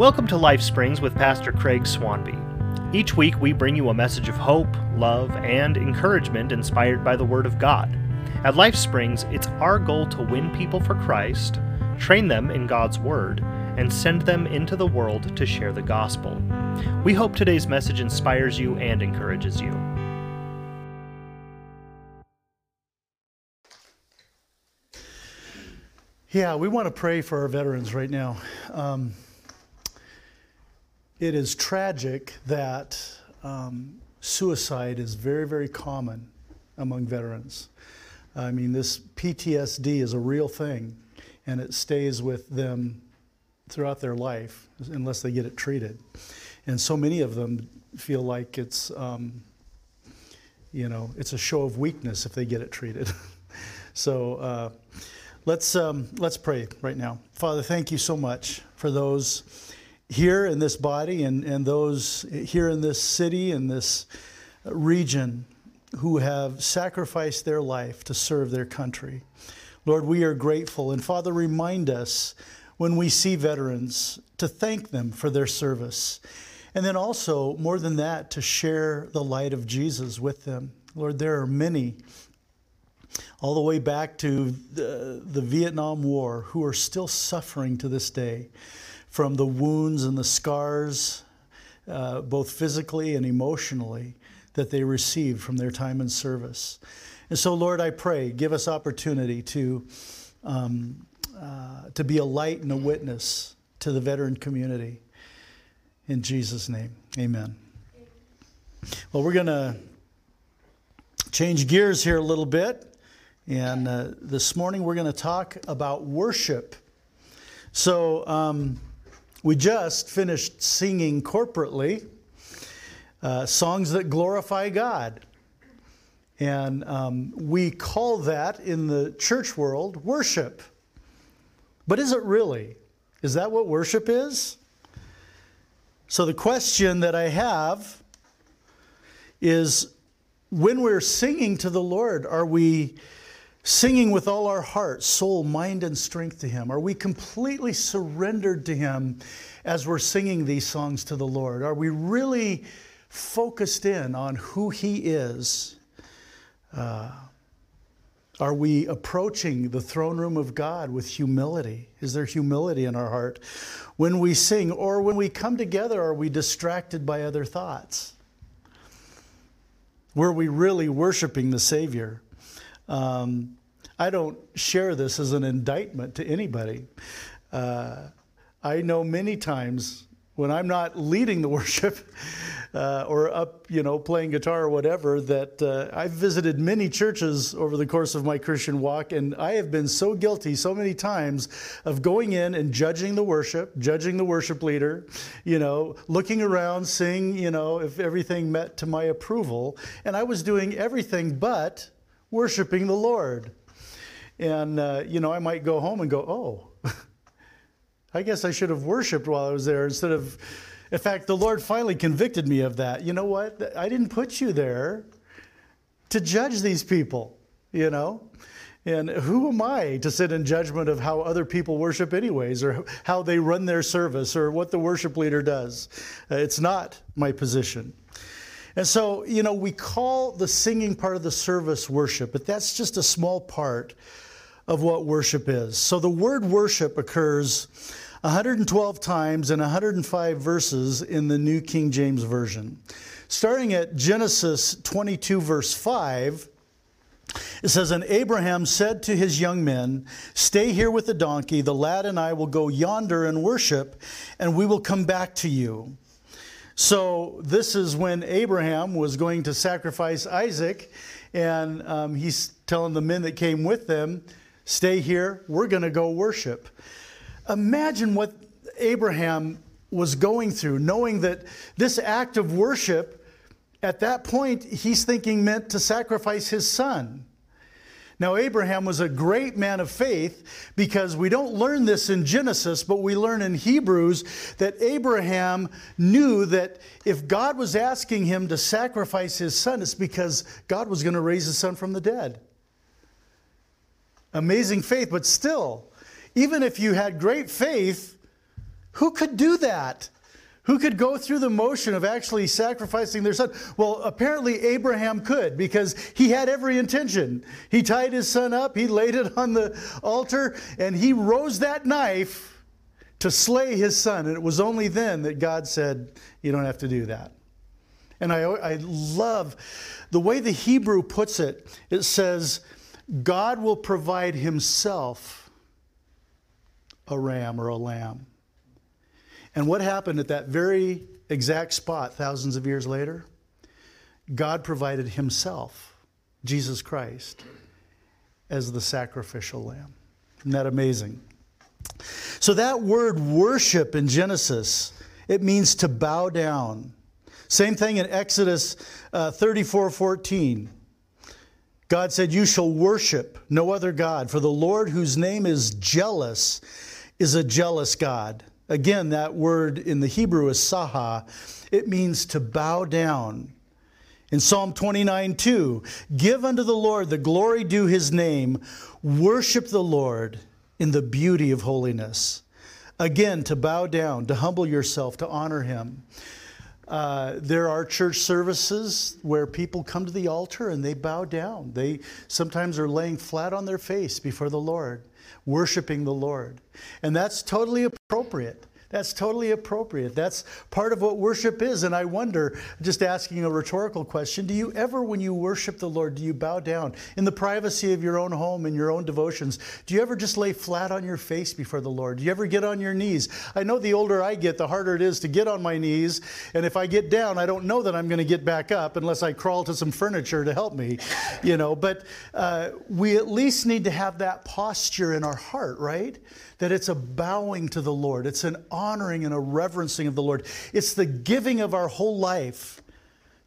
Welcome to Life Springs with Pastor Craig Swanby. Each week we bring you a message of hope, love, and encouragement inspired by the Word of God. At Life Springs, it's our goal to win people for Christ, train them in God's Word, and send them into the world to share the gospel. We hope today's message inspires you and encourages you. Yeah, we want to pray for our veterans right now. Um, it is tragic that um, suicide is very, very common among veterans. I mean, this PTSD is a real thing, and it stays with them throughout their life unless they get it treated. And so many of them feel like it's, um, you know, it's a show of weakness if they get it treated. so uh, let's um, let's pray right now. Father, thank you so much for those here in this body and, and those here in this city and this region who have sacrificed their life to serve their country. Lord, we are grateful. And Father, remind us when we see veterans to thank them for their service. And then also, more than that, to share the light of Jesus with them. Lord, there are many, all the way back to the, the Vietnam War, who are still suffering to this day from the wounds and the scars, uh, both physically and emotionally, that they received from their time in service. And so, Lord, I pray, give us opportunity to, um, uh, to be a light and a witness to the veteran community. In Jesus' name, amen. Well, we're going to change gears here a little bit. And uh, this morning we're going to talk about worship. So, um, we just finished singing corporately uh, songs that glorify God. And um, we call that in the church world worship. But is it really? Is that what worship is? So the question that I have is when we're singing to the Lord, are we singing with all our heart, soul, mind, and strength to Him? Are we completely surrendered to Him as we're singing these songs to the Lord? Are we really focused in on who He is? Uh, are we approaching the throne room of God with humility? Is there humility in our heart when we sing? Or when we come together, are we distracted by other thoughts? Were we really worshiping the Savior? Um, I don't share this as an indictment to anybody. Uh, I know many times when I'm not leading the worship uh, or up, you know, playing guitar or whatever, that uh, I've visited many churches over the course of my Christian walk, and I have been so guilty so many times of going in and judging the worship, judging the worship leader, you know, looking around, seeing, you know, if everything met to my approval. And I was doing everything but worshiping the Lord. And, uh, you know, I might go home and go, oh, I guess I should have worshiped while I was there instead of, in fact, the Lord finally convicted me of that. You know what? I didn't put you there to judge these people, you know? And who am I to sit in judgment of how other people worship, anyways, or how they run their service, or what the worship leader does? Uh, it's not my position. And so, you know, we call the singing part of the service worship, but that's just a small part of what worship is. So the word worship occurs 112 times in 105 verses in the New King James Version. Starting at Genesis 22, verse 5, it says, And Abraham said to his young men, Stay here with the donkey, the lad and I will go yonder and worship, and we will come back to you. So, this is when Abraham was going to sacrifice Isaac, and um, he's telling the men that came with them, Stay here, we're going to go worship. Imagine what Abraham was going through, knowing that this act of worship, at that point, he's thinking meant to sacrifice his son. Now, Abraham was a great man of faith because we don't learn this in Genesis, but we learn in Hebrews that Abraham knew that if God was asking him to sacrifice his son, it's because God was going to raise his son from the dead. Amazing faith, but still, even if you had great faith, Who could do that? Who could go through the motion of actually sacrificing their son? Well, apparently Abraham could because he had every intention. He tied his son up, he laid it on the altar, and he rose that knife to slay his son. And it was only then that God said, You don't have to do that. And I, I love the way the Hebrew puts it. It says, God will provide himself a ram or a lamb. And what happened at that very exact spot thousands of years later? God provided Himself, Jesus Christ, as the sacrificial lamb. Isn't that amazing? So, that word worship in Genesis, it means to bow down. Same thing in Exodus uh, 34 14. God said, You shall worship no other God, for the Lord, whose name is jealous, is a jealous God. Again, that word in the Hebrew is saha. It means to bow down. In Psalm 29 2, give unto the Lord the glory due his name, worship the Lord in the beauty of holiness. Again, to bow down, to humble yourself, to honor him. Uh, there are church services where people come to the altar and they bow down. They sometimes are laying flat on their face before the Lord worshiping the Lord. And that's totally appropriate. That's totally appropriate. That's part of what worship is. And I wonder, just asking a rhetorical question, do you ever, when you worship the Lord, do you bow down in the privacy of your own home in your own devotions? Do you ever just lay flat on your face before the Lord? Do you ever get on your knees? I know the older I get, the harder it is to get on my knees. And if I get down, I don't know that I'm going to get back up unless I crawl to some furniture to help me, you know. But uh, we at least need to have that posture in our heart, right? That it's a bowing to the Lord, it's an honoring and a reverencing of the Lord. It's the giving of our whole life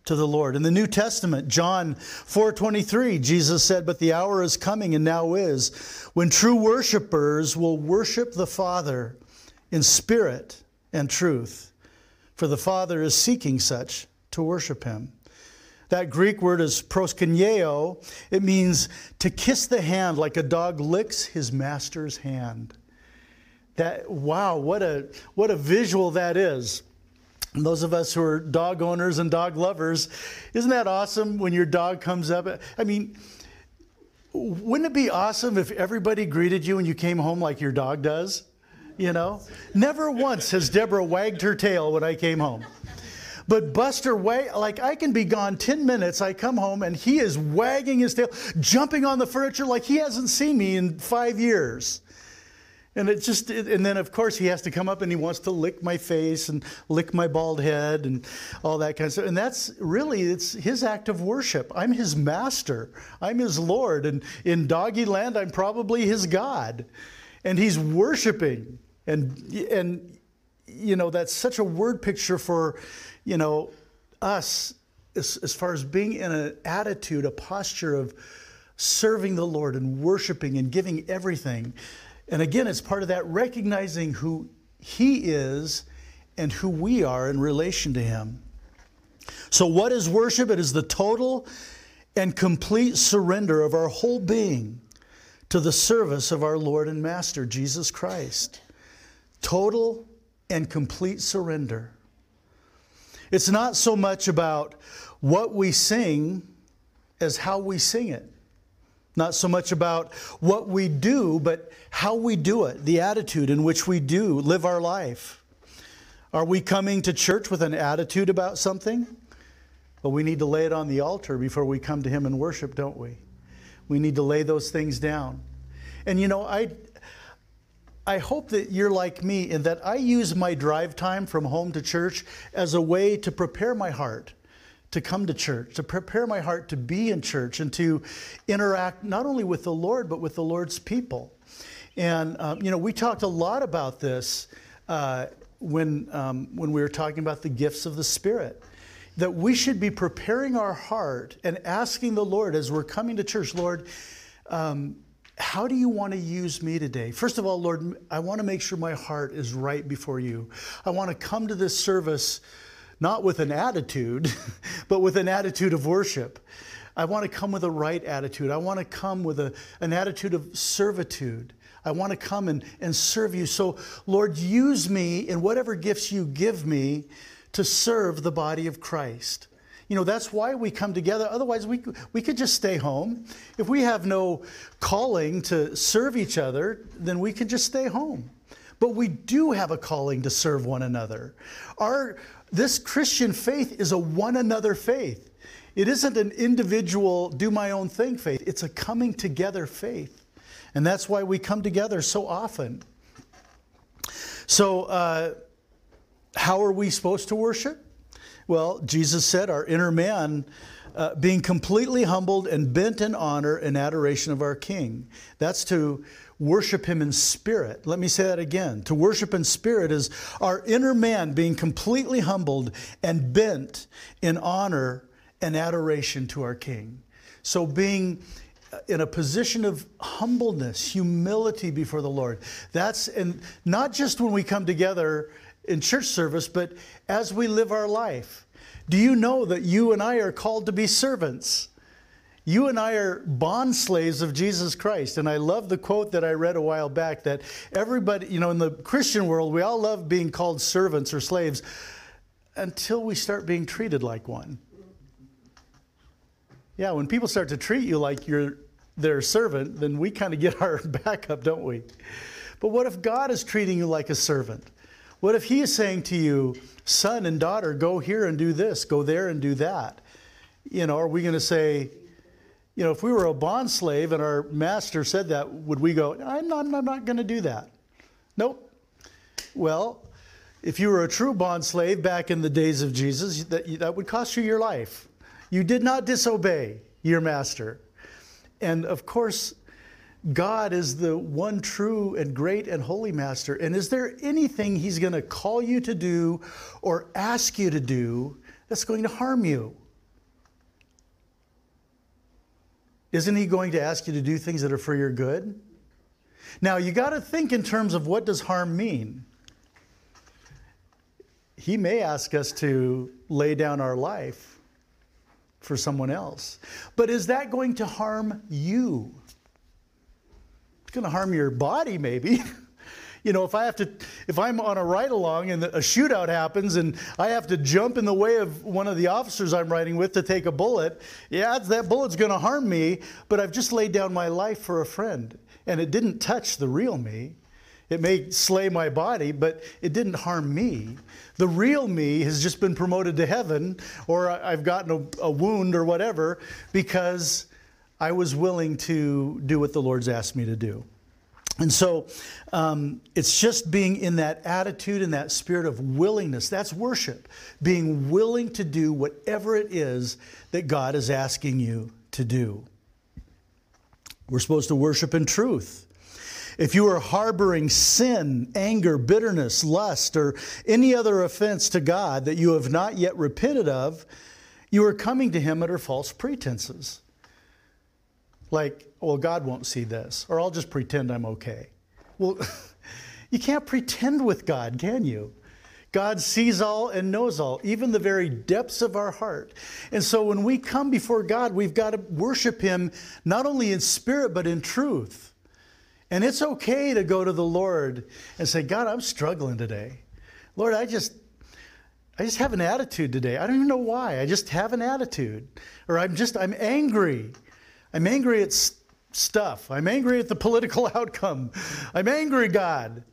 to the Lord. In the New Testament, John 4:23, Jesus said, "But the hour is coming and now is when true worshipers will worship the Father in spirit and truth, for the Father is seeking such to worship him." That Greek word is proskuneo. It means to kiss the hand like a dog licks his master's hand. That wow, what a what a visual that is. And those of us who are dog owners and dog lovers, isn't that awesome when your dog comes up? I mean, wouldn't it be awesome if everybody greeted you when you came home like your dog does? You know? Never once has Deborah wagged her tail when I came home. But Buster, like I can be gone 10 minutes. I come home and he is wagging his tail, jumping on the furniture like he hasn't seen me in five years. And it just, and then of course he has to come up and he wants to lick my face and lick my bald head and all that kind of stuff. And that's really, it's his act of worship. I'm his master. I'm his Lord. And in doggy land, I'm probably his God. And he's worshiping. And, and, you know, that's such a word picture for, you know, us as, as far as being in an attitude, a posture of serving the Lord and worshiping and giving everything. And again, it's part of that recognizing who He is and who we are in relation to Him. So, what is worship? It is the total and complete surrender of our whole being to the service of our Lord and Master, Jesus Christ. Total and complete surrender. It's not so much about what we sing as how we sing it. Not so much about what we do, but how we do it, the attitude in which we do live our life. Are we coming to church with an attitude about something? Well, we need to lay it on the altar before we come to Him and worship, don't we? We need to lay those things down. And you know, I, I hope that you're like me in that I use my drive time from home to church as a way to prepare my heart to come to church, to prepare my heart to be in church and to interact not only with the Lord, but with the Lord's people. And, um, you know, we talked a lot about this uh, when, um, when we were talking about the gifts of the Spirit. That we should be preparing our heart and asking the Lord as we're coming to church, Lord, um, how do you want to use me today? First of all, Lord, I want to make sure my heart is right before you. I want to come to this service not with an attitude, but with an attitude of worship. I want to come with a right attitude. I want to come with a, an attitude of servitude. I want to come and, and serve you. So, Lord, use me in whatever gifts you give me to serve the body of Christ. You know, that's why we come together. Otherwise, we, we could just stay home. If we have no calling to serve each other, then we could just stay home. But we do have a calling to serve one another. Our, this Christian faith is a one another faith. It isn't an individual, do my own thing faith. It's a coming together faith. And that's why we come together so often. So, uh, how are we supposed to worship? Well, Jesus said, Our inner man, uh, being completely humbled and bent in honor and adoration of our King. That's to worship Him in spirit. Let me say that again. To worship in spirit is our inner man being completely humbled and bent in honor and adoration to our King. So, being in a position of humbleness, humility before the Lord. That's and not just when we come together in church service, but as we live our life. Do you know that you and I are called to be servants? You and I are bond slaves of Jesus Christ. And I love the quote that I read a while back that everybody, you know, in the Christian world, we all love being called servants or slaves until we start being treated like one. Yeah, when people start to treat you like you're their servant, then we kind of get our back up, don't we? But what if God is treating you like a servant? What if He is saying to you, son and daughter, go here and do this, go there and do that? You know, are we going to say, you know, if we were a bond slave and our master said that, would we go, I'm not, I'm not going to do that? Nope. Well, if you were a true bond slave back in the days of Jesus, that, that would cost you your life. You did not disobey your master. And of course, God is the one true and great and holy master. And is there anything he's going to call you to do or ask you to do that's going to harm you? Isn't he going to ask you to do things that are for your good? Now, you got to think in terms of what does harm mean? He may ask us to lay down our life for someone else. But is that going to harm you? It's going to harm your body, maybe. you know, if I have to, if I'm on a ride along and a shootout happens and I have to jump in the way of one of the officers I'm riding with to take a bullet, yeah, that bullet's going to harm me, but I've just laid down my life for a friend. And it didn't touch the real me. It may slay my body, but it didn't harm me. The real me has just been promoted to heaven, or I've gotten a, a wound or whatever, because I was willing to do what the Lord's asked me to do. And so um, it's just being in that attitude and that spirit of willingness. That's worship. Being willing to do whatever it is that God is asking you to do. We're supposed to worship in truth. If you are harboring sin, anger, bitterness, lust, or any other offense to God that you have not yet repented of, you are coming to Him under false pretenses. Like, well, God won't see this, or I'll just pretend I'm okay. Well, you can't pretend with God, can you? God sees all and knows all, even the very depths of our heart. And so when we come before God, we've got to worship Him not only in spirit, but in truth. And it's okay to go to the Lord and say, God, I'm struggling today. Lord, I just I just have an attitude today. I don't even know why. I just have an attitude. Or I'm just I'm angry. I'm angry at st- stuff. I'm angry at the political outcome. I'm angry, God.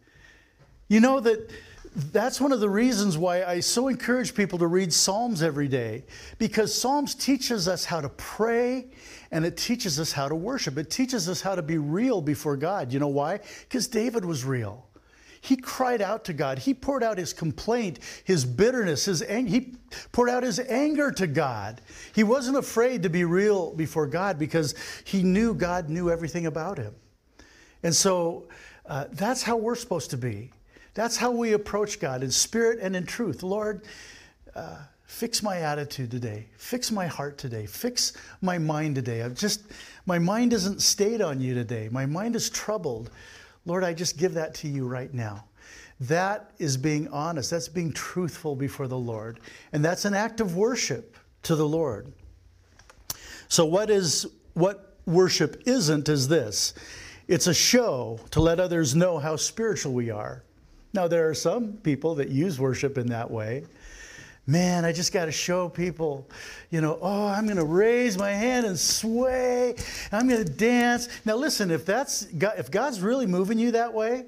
You know that that's one of the reasons why I so encourage people to read Psalms every day because Psalms teaches us how to pray and it teaches us how to worship. It teaches us how to be real before God. You know why? Because David was real. He cried out to God. He poured out his complaint, his bitterness, his ang- he poured out his anger to God. He wasn't afraid to be real before God because he knew God knew everything about him. And so uh, that's how we're supposed to be. That's how we approach God in spirit and in truth. Lord, uh, fix my attitude today. Fix my heart today. Fix my mind today. I've just, my mind isn't stayed on you today. My mind is troubled. Lord, I just give that to you right now. That is being honest. That's being truthful before the Lord. And that's an act of worship to the Lord. So what is what worship isn't is this It's a show to let others know how spiritual we are. Now, there are some people that use worship in that way. Man, I just got to show people, you know, oh, I'm going to raise my hand and sway. I'm going to dance. Now, listen, if that's God, if God's really moving you that way,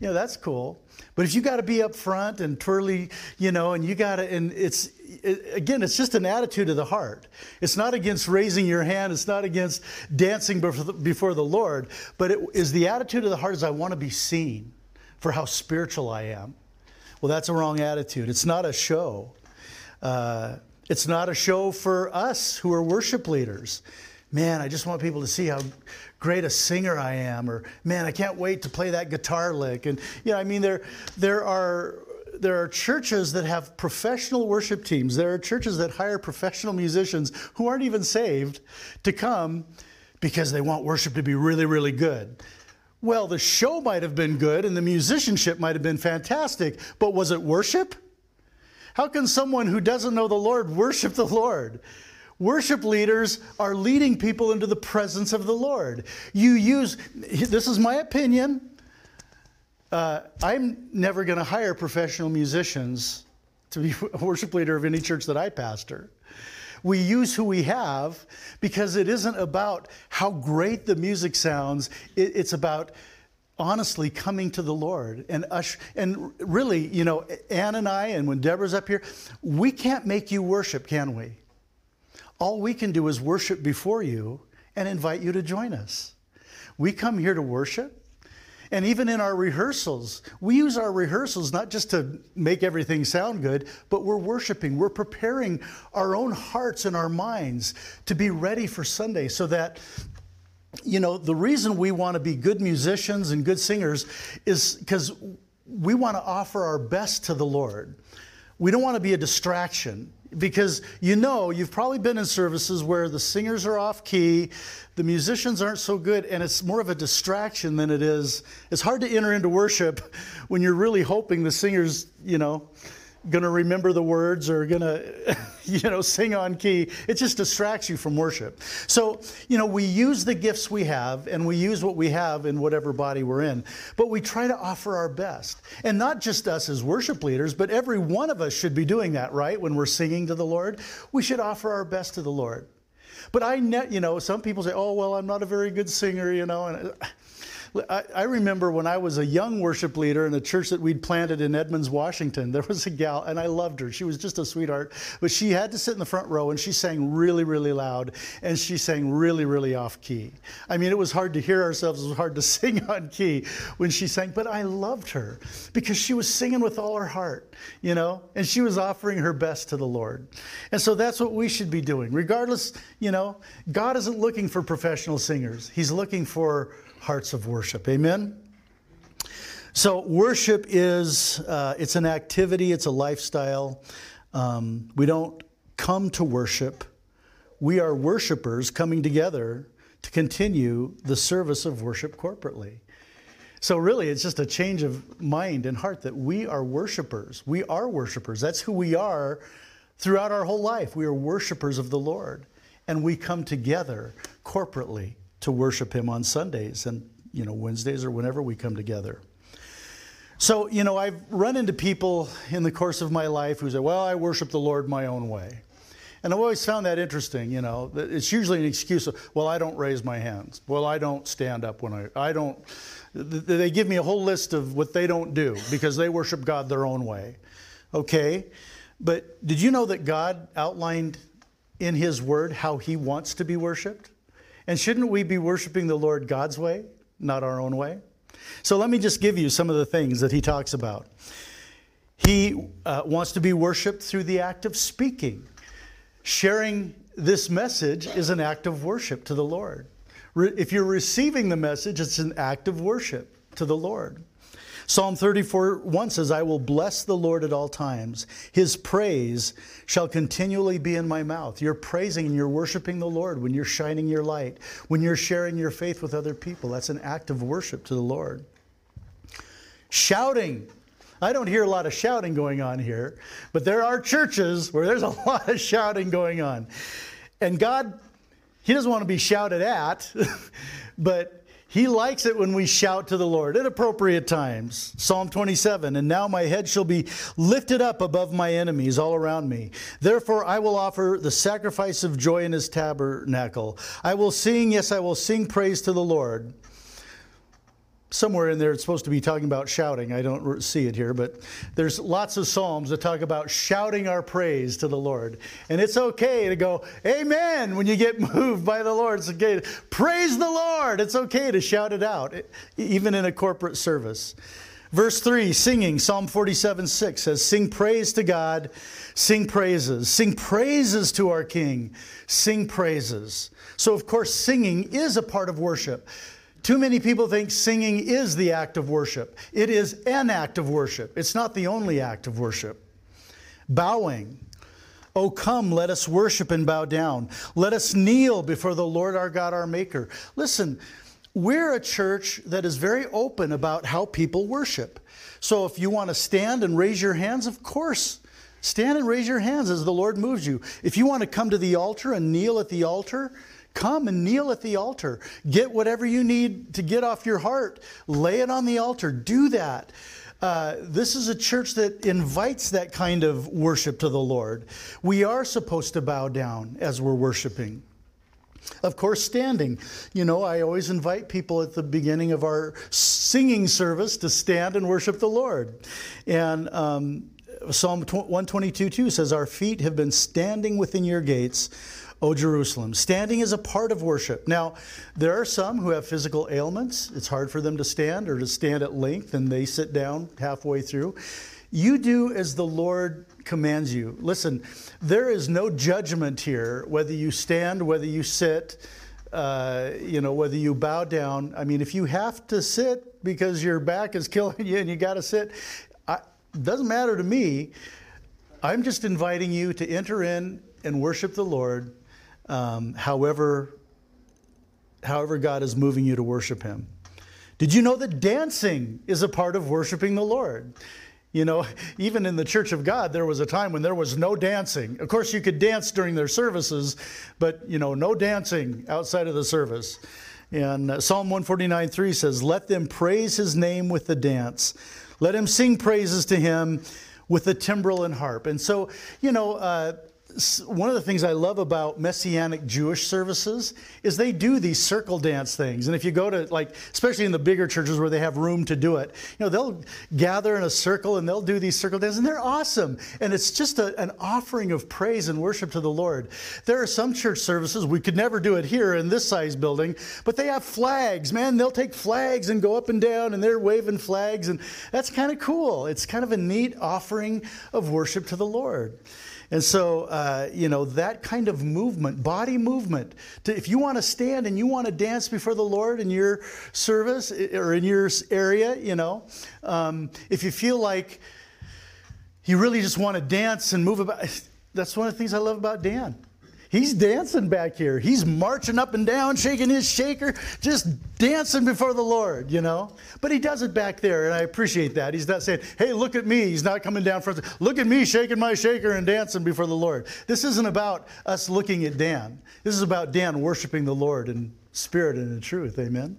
you know, that's cool. But if you got to be up front and twirly, you know, and you got to, and it's, it, again, it's just an attitude of the heart. It's not against raising your hand, it's not against dancing before the Lord, but it is the attitude of the heart is I want to be seen for how spiritual I am. Well, that's a wrong attitude. It's not a show. Uh, it's not a show for us who are worship leaders. Man, I just want people to see how great a singer I am, or man, I can't wait to play that guitar lick. And you know, I mean, there there are there are churches that have professional worship teams. There are churches that hire professional musicians who aren't even saved to come because they want worship to be really, really good. Well, the show might have been good and the musicianship might have been fantastic, but was it worship? How can someone who doesn't know the Lord worship the Lord? Worship leaders are leading people into the presence of the Lord. You use, this is my opinion. Uh, I'm never going to hire professional musicians to be a worship leader of any church that I pastor. We use who we have because it isn't about how great the music sounds, it's about honestly coming to the Lord and usher, and really, you know, Ann and I, and when Deborah's up here, we can't make you worship, can we? All we can do is worship before you and invite you to join us. We come here to worship. And even in our rehearsals, we use our rehearsals not just to make everything sound good, but we're worshiping. We're preparing our own hearts and our minds to be ready for Sunday so that, you know, the reason we want to be good musicians and good singers is because we want to offer our best to the Lord. We don't want to be a distraction because you know you've probably been in services where the singers are off key the musicians aren't so good and it's more of a distraction than it is it's hard to enter into worship when you're really hoping the singers you know going to remember the words or going to, you know, sing on key. It just distracts you from worship. So, you know, we use the gifts we have and we use what we have in whatever body we're in, but we try to offer our best. And not just us as worship leaders, but every one of us should be doing that, right? When we're singing to the Lord, we should offer our best to the Lord. But I, ne- you know, some people say, oh, well, I'm not a very good singer, you know, and I, remember when I was a young worship leader in a church that we'd planted in Edmonds, Washington, there was a gal, and I loved her. She was just a sweetheart, but she had to sit in the front row and she sang really, really loud, and she sang really, really off key. I mean, it was hard to hear ourselves, it was hard to sing on key when she sang, but I loved her because she was singing with all her heart, you know, and she was offering her best to the Lord. And so that's what we should be doing. Regardless, you know, God isn't looking for professional singers, He's looking for hearts of worship. Amen? So, worship is uh, it's an activity, it's a lifestyle. Um, we don't come to worship. We are worshipers coming together to continue the service of worship corporately. So, really, it's just a change of mind and heart that we are worshipers. We are worshipers. That's who we are throughout our whole life. We are worshipers of the Lord. And we come together corporately to worship Him on Sundays and you know Wednesdays or whenever we come together. So you know I've run into people in the course of my life who say, "Well, I worship the Lord my own way," and I've always found that interesting. You know, it's usually an excuse of, "Well, I don't raise my hands. Well, I don't stand up when I I don't." They give me a whole list of what they don't do because they worship God their own way. Okay, but did you know that God outlined in His Word how He wants to be worshiped? And shouldn't we be worshiping the Lord God's way, not our own way? So let me just give you some of the things that he talks about. He uh, wants to be worshiped through the act of speaking. Sharing this message is an act of worship to the Lord. Re- if you're receiving the message, it's an act of worship to the Lord. Psalm 34 1 says, I will bless the Lord at all times. His praise shall continually be in my mouth. You're praising and you're worshiping the Lord when you're shining your light, when you're sharing your faith with other people. That's an act of worship to the Lord. Shouting. I don't hear a lot of shouting going on here, but there are churches where there's a lot of shouting going on. And God, He doesn't want to be shouted at, but He likes it when we shout to the Lord at appropriate times. Psalm 27 And now my head shall be lifted up above my enemies all around me. Therefore, I will offer the sacrifice of joy in his tabernacle. I will sing, yes, I will sing praise to the Lord somewhere in there it's supposed to be talking about shouting. I don't see it here, but there's lots of psalms that talk about shouting our praise to the Lord. And it's okay to go, Amen, when you get moved by the Lord. It's okay. To, praise the Lord. It's okay to shout it out, even in a corporate service. Verse 3, singing, Psalm 47 6 says, Sing praise to God, sing praises, sing praises to our King, sing praises. So, of course, singing is a part of worship. Too many people think singing is the act of worship. It is an act of worship, it's not the only act of worship. Bowing. Oh, come, let us worship and bow down. Let us kneel before the Lord our God, our Maker. Listen, we're a church that is very open about how people worship. So if you want to stand and raise your hands, of course, stand and raise your hands as the Lord moves you. If you want to come to the altar and kneel at the altar, Come and kneel at the altar. Get whatever you need to get off your heart. Lay it on the altar. Do that. Uh, this is a church that invites that kind of worship to the Lord. We are supposed to bow down as we're worshiping. Of course, standing. You know, I always invite people at the beginning of our singing service to stand and worship the Lord. And um, Psalm 122 2 says, Our feet have been standing within your gates O Jerusalem. Standing is a part of worship. Now, there are some who have physical ailments. It's hard for them to stand or to stand at length, and they sit down halfway through. You do as the Lord commands you. Listen, there is no judgment here, whether you stand, whether you sit, uh, you know, whether you bow down. I mean, if you have to sit because your back is killing you and you got to sit, it doesn't matter to me. I'm just inviting you to enter in and worship the Lord um, however, however God is moving you to worship Him. Did you know that dancing is a part of worshiping the Lord? You know, even in the Church of God, there was a time when there was no dancing. Of course, you could dance during their services, but, you know, no dancing outside of the service. And uh, Psalm 149 3 says, Let them praise his name with the dance. Let him sing praises to him with the timbrel and harp. And so, you know, uh, one of the things I love about Messianic Jewish services is they do these circle dance things. And if you go to, like, especially in the bigger churches where they have room to do it, you know, they'll gather in a circle and they'll do these circle dances, and they're awesome. And it's just a, an offering of praise and worship to the Lord. There are some church services, we could never do it here in this size building, but they have flags, man. They'll take flags and go up and down, and they're waving flags, and that's kind of cool. It's kind of a neat offering of worship to the Lord. And so, uh, you know, that kind of movement, body movement, to, if you want to stand and you want to dance before the Lord in your service or in your area, you know, um, if you feel like you really just want to dance and move about, that's one of the things I love about Dan. He's dancing back here. He's marching up and down, shaking his shaker, just dancing before the Lord, you know? But he does it back there, and I appreciate that. He's not saying, hey, look at me. He's not coming down front. Look at me shaking my shaker and dancing before the Lord. This isn't about us looking at Dan. This is about Dan worshiping the Lord in spirit and in truth. Amen?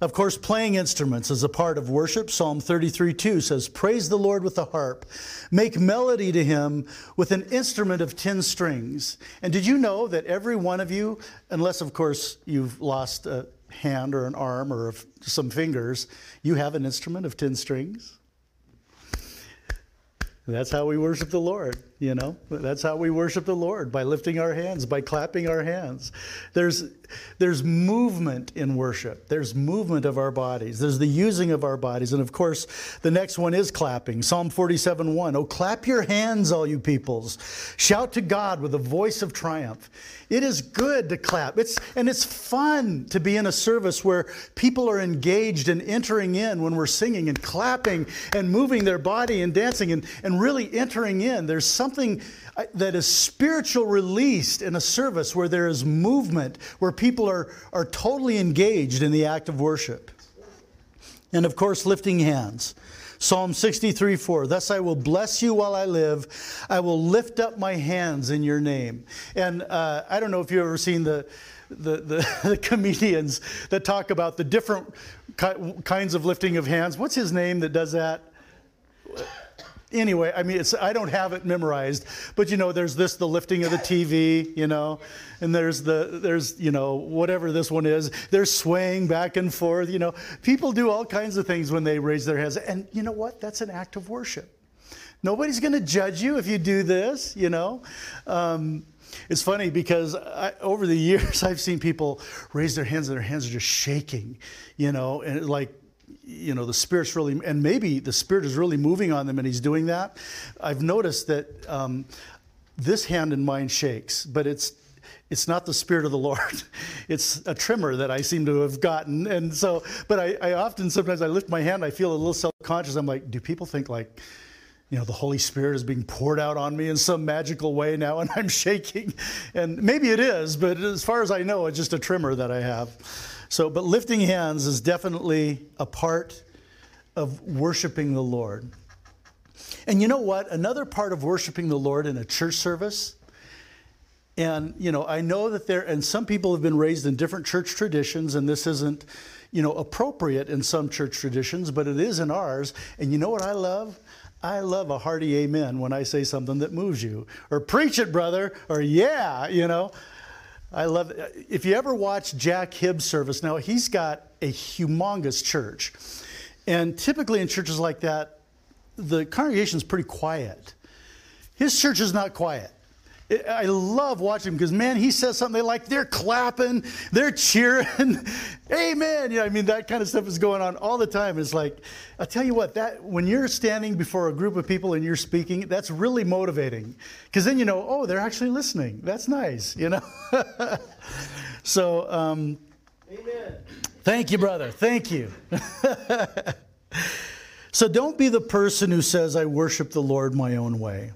Of course, playing instruments is a part of worship. Psalm 33 2 says, Praise the Lord with the harp, make melody to him with an instrument of 10 strings. And did you know that every one of you, unless of course you've lost a hand or an arm or some fingers, you have an instrument of 10 strings? That's how we worship the Lord, you know? That's how we worship the Lord, by lifting our hands, by clapping our hands. There's, there's movement in worship. There's movement of our bodies. There's the using of our bodies. And of course, the next one is clapping. Psalm 47 1. Oh, clap your hands, all you peoples. Shout to God with a voice of triumph. It is good to clap. It's, and it's fun to be in a service where people are engaged and entering in when we're singing and clapping and moving their body and dancing and, and really entering in. There's something uh, that is spiritual released in a service where there is movement, where people are, are totally engaged in the act of worship. And of course, lifting hands. Psalm 63 4, Thus I will bless you while I live. I will lift up my hands in your name. And uh, I don't know if you've ever seen the, the, the, the comedians that talk about the different kinds of lifting of hands. What's his name that does that? Anyway, I mean, it's, I don't have it memorized, but you know, there's this, the lifting of the TV, you know, and there's the, there's, you know, whatever this one is, they're swaying back and forth, you know. People do all kinds of things when they raise their hands. And you know what? That's an act of worship. Nobody's going to judge you if you do this, you know. Um, it's funny because I, over the years I've seen people raise their hands and their hands are just shaking, you know, and like you know the spirit's really and maybe the spirit is really moving on them and he's doing that. I've noticed that um, this hand in mine shakes but it's it's not the spirit of the lord. It's a tremor that i seem to have gotten. And so but I, I often sometimes i lift my hand i feel a little self-conscious. I'm like do people think like you know the holy spirit is being poured out on me in some magical way now and i'm shaking? And maybe it is but as far as i know it's just a tremor that i have so, but lifting hands is definitely a part of worshiping the Lord. And you know what? Another part of worshiping the Lord in a church service, and you know, I know that there, and some people have been raised in different church traditions, and this isn't, you know, appropriate in some church traditions, but it is in ours. And you know what I love? I love a hearty amen when I say something that moves you, or preach it, brother, or yeah, you know. I love it. Uh, if you ever watch Jack Hibbs' service, now he's got a humongous church. And typically in churches like that, the congregation is pretty quiet. His church is not quiet. I love watching him because man, he says something they like they're clapping, they're cheering, amen. You know, I mean that kind of stuff is going on all the time. It's like I tell you what, that when you're standing before a group of people and you're speaking, that's really motivating because then you know, oh, they're actually listening. That's nice, you know. so, um, amen. Thank you, brother. Thank you. so don't be the person who says, "I worship the Lord my own way."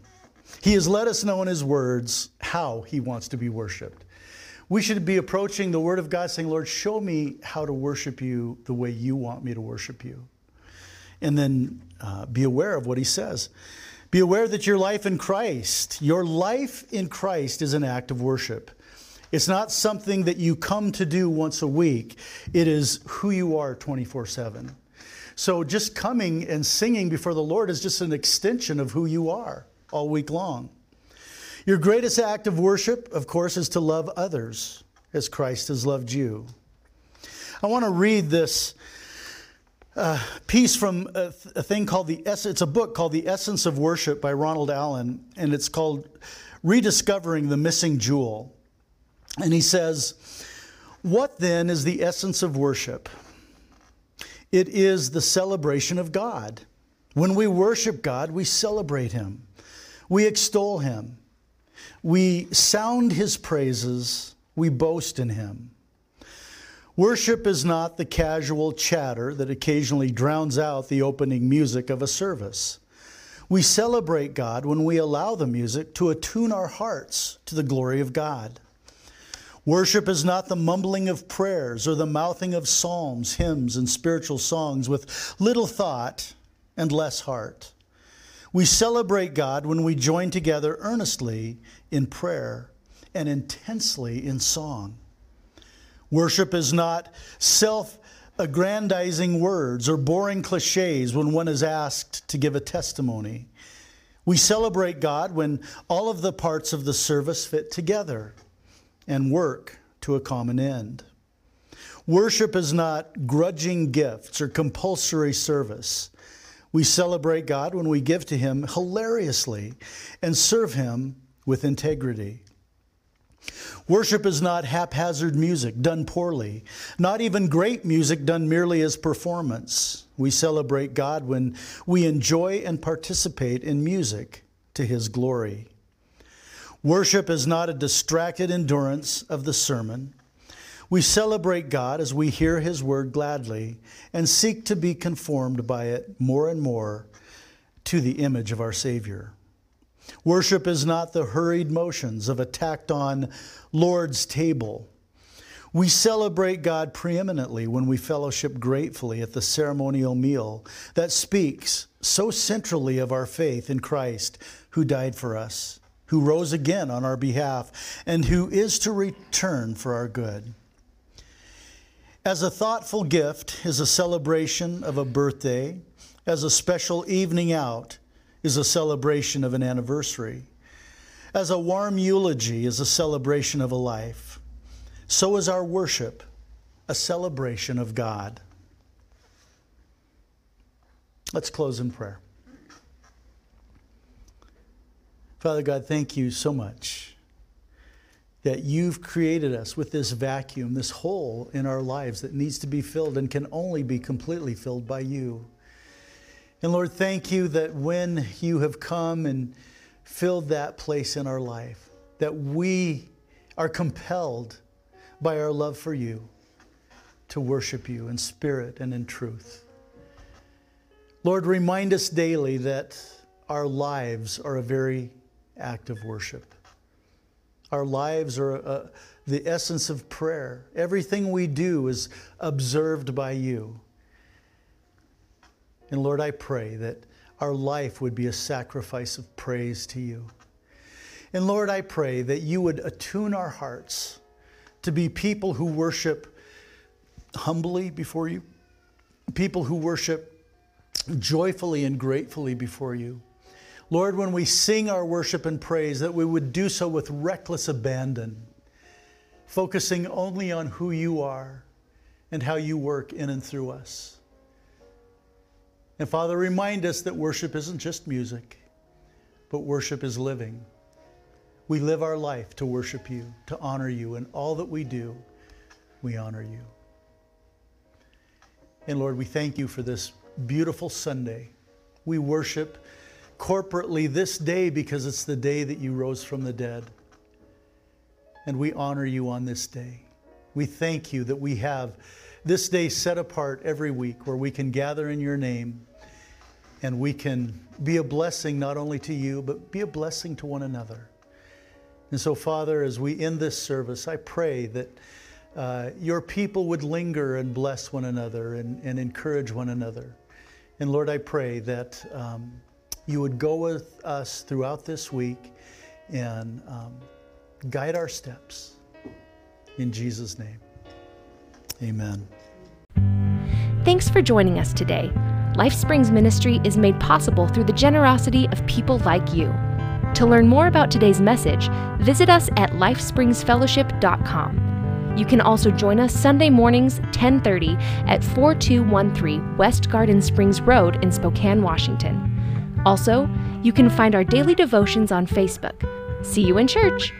He has let us know in His words how He wants to be worshiped. We should be approaching the Word of God saying, Lord, show me how to worship you the way you want me to worship you. And then uh, be aware of what He says. Be aware that your life in Christ, your life in Christ is an act of worship. It's not something that you come to do once a week, it is who you are 24 7. So just coming and singing before the Lord is just an extension of who you are all week long. Your greatest act of worship, of course, is to love others as Christ has loved you. I want to read this uh, piece from a, a, thing called the Essence, It's a book called The Essence of Worship by Ronald Allen, and it's called Rediscovering the Missing Jewel. And he says, What then is the essence of worship? It is the celebration of God. When we worship God, we celebrate Him. We extol him. We sound his praises. We boast in him. Worship is not the casual chatter that occasionally drowns out the opening music of a service. We celebrate God when we allow the music to attune our hearts to the glory of God. Worship is not the mumbling of prayers or the mouthing of psalms, hymns, and spiritual songs with little thought and less heart. We celebrate God when we join together earnestly in prayer and intensely in song. Worship is not self aggrandizing words or boring cliches when one is asked to give a testimony. We celebrate God when all of the parts of the service fit together and work to a common end. Worship is not grudging gifts or compulsory service. We celebrate God when we give to Him hilariously and serve Him with integrity. Worship is not haphazard music done poorly, not even great music done merely as performance. We celebrate God when we enjoy and participate in music to His glory. Worship is not a distracted endurance of the sermon. We celebrate God as we hear His word gladly and seek to be conformed by it more and more to the image of our Savior. Worship is not the hurried motions of a tacked on Lord's table. We celebrate God preeminently when we fellowship gratefully at the ceremonial meal that speaks so centrally of our faith in Christ who died for us. who rose again on our behalf, and who is to return for our good. As a thoughtful gift is a celebration of a birthday, as a special evening out is a celebration of an anniversary, as a warm eulogy is a celebration of a life, so is our worship a celebration of God. Let's close in prayer. Father God, thank you so much that you've created us with this vacuum, this hole in our lives that needs to be filled and can only be completely filled by you. And Lord, thank you that when you have come and filled that place in our life, that we are compelled by our love for you to worship you in spirit and in truth. Lord, remind us daily that our lives are a very act of worship. Our lives are uh, the essence of prayer. Everything we do is observed by you. And Lord, I pray that our life would be a sacrifice of praise to you. And Lord, I pray that you would attune our hearts to be people who worship humbly before you, people who worship joyfully and gratefully before you. Lord, when we sing our worship and praise, that we would do so with reckless abandon, focusing only on who you are and how you work in and through us. And Father, remind us that worship isn't just music, but worship is living. We live our life to worship you, to honor you, and all that we do, we honor you. And Lord, we thank you for this beautiful Sunday. We worship corporately this day because it's the day that you rose from the dead. And we honor you on this day. We thank you that we have this day set apart every week where we can gather in your name and we can be a blessing not only to you, but be a blessing to one another. And so, Father, as we end this service, I pray that uh, your people would linger and bless one another and, and encourage one another. And Lord, I pray that. Um, you would go with us throughout this week and um, guide our steps. In Jesus' name, amen. Thanks for joining us today. Life Springs Ministry is made possible through the generosity of people like you. To learn more about today's message, visit us at lifespringsfellowship.com. You can also join us Sunday mornings 10:30 at 4213 West Garden Springs Road in Spokane, Washington. Also, you can find our daily devotions on Facebook. See you in church!